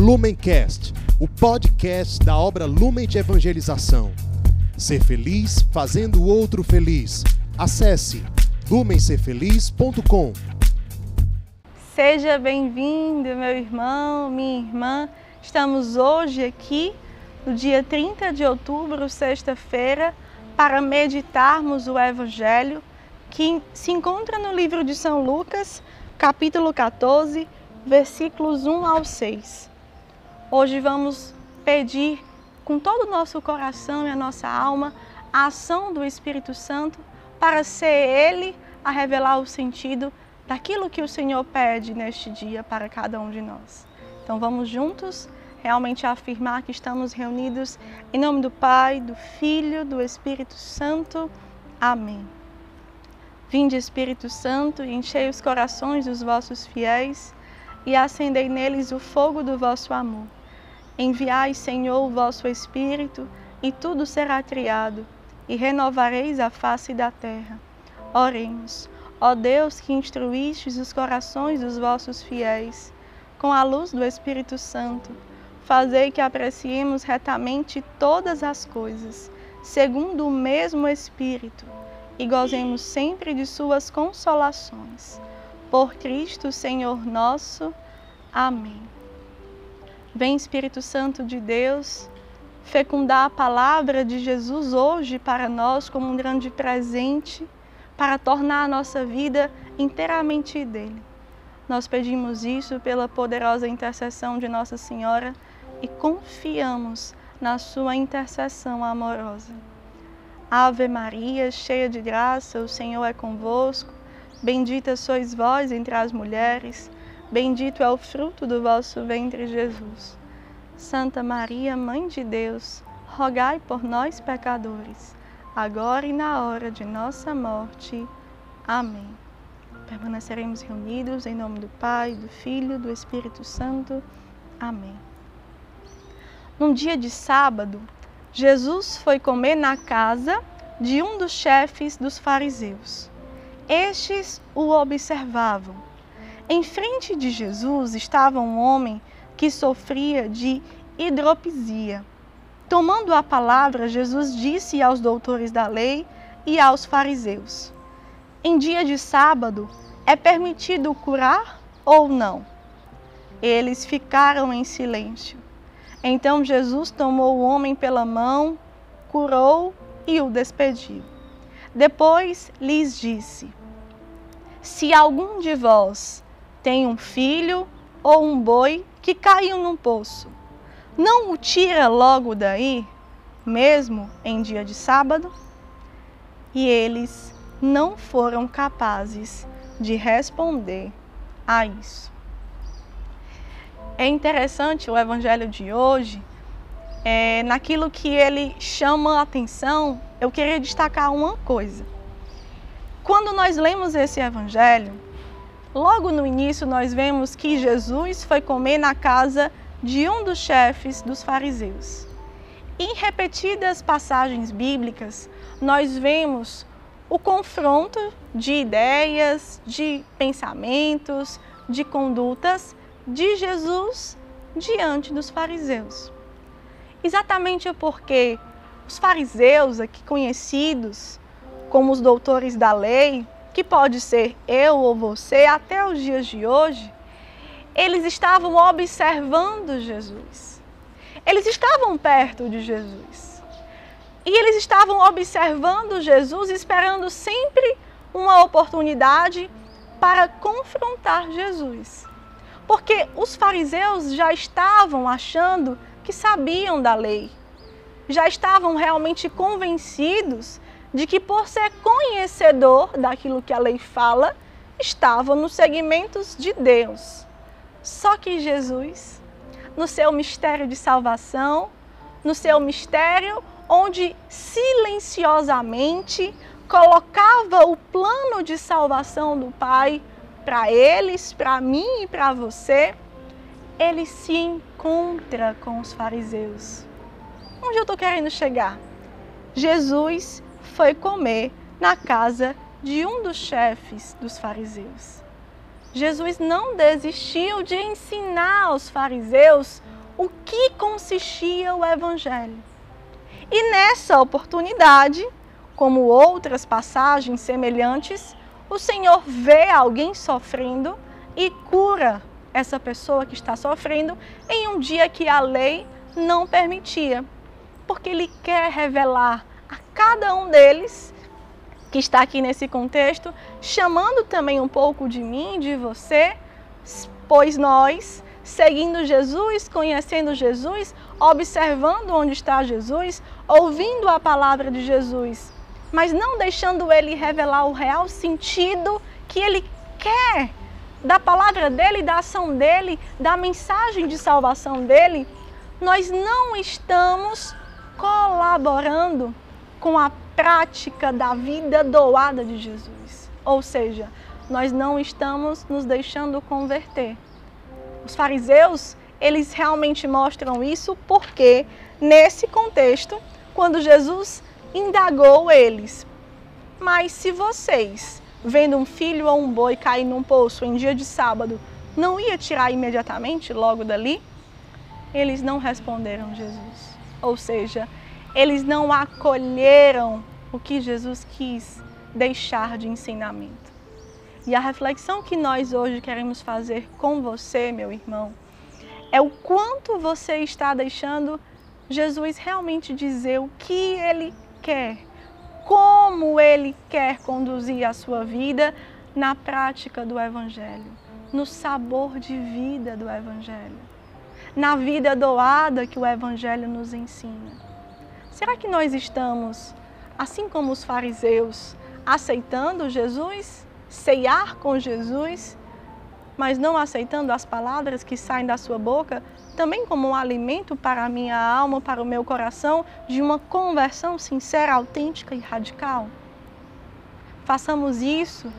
Lumencast, o podcast da obra Lumen de Evangelização. Ser feliz fazendo o outro feliz. Acesse lumencerfeliz.com. Seja bem-vindo, meu irmão, minha irmã. Estamos hoje aqui, no dia 30 de outubro, sexta-feira, para meditarmos o Evangelho que se encontra no livro de São Lucas, capítulo 14, versículos 1 ao 6. Hoje vamos pedir com todo o nosso coração e a nossa alma a ação do Espírito Santo para ser Ele a revelar o sentido daquilo que o Senhor pede neste dia para cada um de nós. Então vamos juntos realmente afirmar que estamos reunidos em nome do Pai, do Filho, do Espírito Santo. Amém. Vinde, Espírito Santo, e enchei os corações dos vossos fiéis e acendei neles o fogo do vosso amor. Enviai, Senhor, o vosso Espírito, e tudo será criado, e renovareis a face da terra. Oremos. Ó Deus, que instruístes os corações dos vossos fiéis, com a luz do Espírito Santo, fazei que apreciemos retamente todas as coisas, segundo o mesmo Espírito, e gozemos sempre de suas consolações. Por Cristo, Senhor nosso. Amém. Vem, Espírito Santo de Deus, fecundar a palavra de Jesus hoje para nós como um grande presente para tornar a nossa vida inteiramente dele. Nós pedimos isso pela poderosa intercessão de Nossa Senhora e confiamos na sua intercessão amorosa. Ave Maria, cheia de graça, o Senhor é convosco. Bendita sois vós entre as mulheres, bendito é o fruto do vosso ventre, Jesus. Santa Maria, Mãe de Deus, rogai por nós, pecadores agora e na hora de nossa morte. Amém. Permaneceremos reunidos em nome do Pai, do Filho, do Espírito Santo. Amém. Num dia de sábado, Jesus foi comer na casa de um dos chefes dos fariseus. Estes o observavam. Em frente de Jesus estava um homem que sofria de hidropisia Tomando a palavra, Jesus disse aos doutores da lei e aos fariseus: Em dia de sábado é permitido curar ou não? Eles ficaram em silêncio. Então Jesus tomou o homem pela mão, curou e o despediu. Depois lhes disse: Se algum de vós tem um filho ou um boi que caiu num poço, não o tira logo daí, mesmo em dia de sábado? E eles não foram capazes de responder a isso. É interessante o evangelho de hoje, é, naquilo que ele chama a atenção, eu queria destacar uma coisa. Quando nós lemos esse evangelho, logo no início nós vemos que Jesus foi comer na casa de um dos chefes dos fariseus. Em repetidas passagens bíblicas, nós vemos o confronto de ideias, de pensamentos, de condutas de Jesus diante dos fariseus. Exatamente porque os fariseus, aqui conhecidos como os doutores da lei, que pode ser eu ou você até os dias de hoje, eles estavam observando Jesus. Eles estavam perto de Jesus. E eles estavam observando Jesus, esperando sempre uma oportunidade para confrontar Jesus. Porque os fariseus já estavam achando que sabiam da lei. Já estavam realmente convencidos de que, por ser conhecedor daquilo que a lei fala, estavam nos segmentos de Deus. Só que Jesus, no seu mistério de salvação, no seu mistério onde silenciosamente colocava o plano de salvação do Pai para eles, para mim e para você, ele se encontra com os fariseus. Onde eu estou querendo chegar? Jesus foi comer na casa de um dos chefes dos fariseus. Jesus não desistiu de ensinar aos fariseus o que consistia o Evangelho. E nessa oportunidade, como outras passagens semelhantes, o Senhor vê alguém sofrendo e cura essa pessoa que está sofrendo em um dia que a lei não permitia, porque Ele quer revelar cada um deles que está aqui nesse contexto, chamando também um pouco de mim, de você, pois nós, seguindo Jesus, conhecendo Jesus, observando onde está Jesus, ouvindo a palavra de Jesus, mas não deixando ele revelar o real sentido que ele quer da palavra dele, da ação dele, da mensagem de salvação dele, nós não estamos colaborando com a prática da vida doada de Jesus. Ou seja, nós não estamos nos deixando converter. Os fariseus, eles realmente mostram isso porque, nesse contexto, quando Jesus indagou eles, mas se vocês, vendo um filho ou um boi cair num poço em dia de sábado, não ia tirar imediatamente logo dali? Eles não responderam Jesus. Ou seja, eles não acolheram o que Jesus quis deixar de ensinamento. E a reflexão que nós hoje queremos fazer com você, meu irmão, é o quanto você está deixando Jesus realmente dizer o que ele quer, como ele quer conduzir a sua vida na prática do Evangelho, no sabor de vida do Evangelho, na vida doada que o Evangelho nos ensina. Será que nós estamos, assim como os fariseus, aceitando Jesus, ceiar com Jesus, mas não aceitando as palavras que saem da sua boca, também como um alimento para a minha alma, para o meu coração, de uma conversão sincera, autêntica e radical? Façamos isso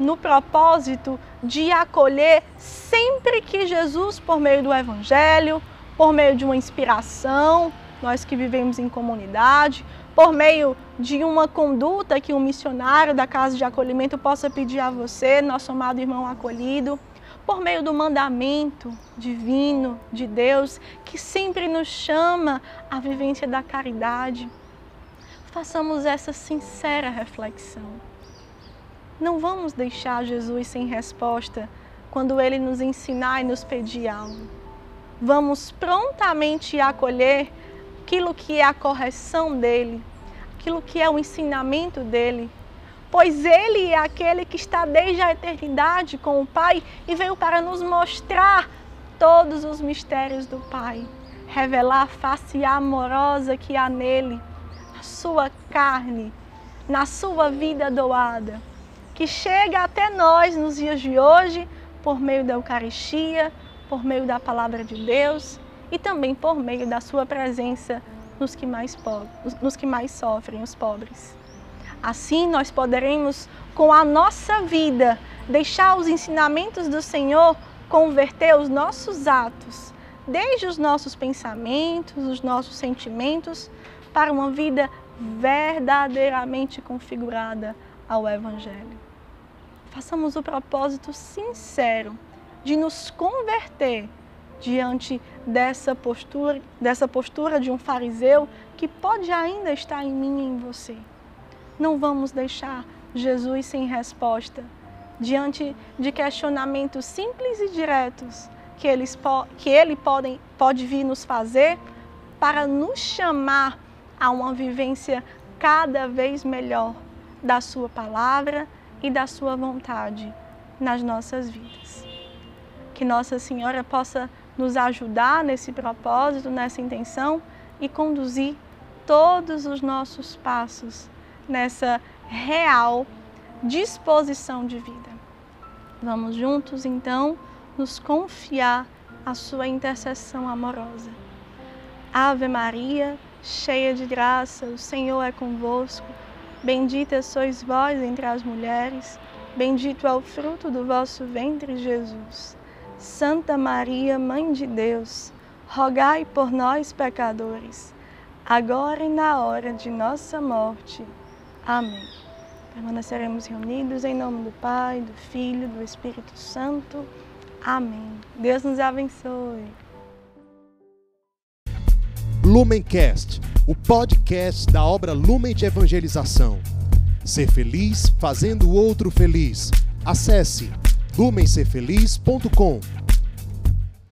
no propósito de acolher sempre que Jesus, por meio do Evangelho, por meio de uma inspiração, nós que vivemos em comunidade, por meio de uma conduta que um missionário da casa de acolhimento possa pedir a você, nosso amado irmão acolhido, por meio do mandamento divino de Deus que sempre nos chama à vivência da caridade. Façamos essa sincera reflexão. Não vamos deixar Jesus sem resposta quando ele nos ensinar e nos pedir algo. Vamos prontamente acolher aquilo que é a correção dele, aquilo que é o ensinamento dele. Pois ele é aquele que está desde a eternidade com o Pai e veio para nos mostrar todos os mistérios do Pai, revelar a face amorosa que há nele, a sua carne, na sua vida doada, que chega até nós nos dias de hoje por meio da Eucaristia, por meio da palavra de Deus e também por meio da sua presença nos que mais, nos que mais sofrem, os pobres. Assim, nós poderemos, com a nossa vida, deixar os ensinamentos do Senhor converter os nossos atos, desde os nossos pensamentos, os nossos sentimentos, para uma vida verdadeiramente configurada ao Evangelho. Façamos o propósito sincero de nos converter diante dessa postura, dessa postura de um fariseu que pode ainda estar em mim e em você. Não vamos deixar Jesus sem resposta diante de questionamentos simples e diretos que, eles, que ele podem, pode vir nos fazer para nos chamar a uma vivência cada vez melhor da Sua palavra e da Sua vontade nas nossas vidas. Que Nossa Senhora possa nos ajudar nesse propósito, nessa intenção e conduzir todos os nossos passos nessa real disposição de vida. Vamos juntos então nos confiar a sua intercessão amorosa. Ave Maria, cheia de graça, o Senhor é convosco. Bendita sois vós entre as mulheres, bendito é o fruto do vosso ventre, Jesus. Santa Maria, Mãe de Deus, rogai por nós, pecadores, agora e na hora de nossa morte. Amém. Permaneceremos reunidos em nome do Pai, do Filho, do Espírito Santo. Amém. Deus nos abençoe. Lumencast, o podcast da obra Lumen de Evangelização. Ser feliz fazendo o outro feliz. Acesse lumencerfeliz.com.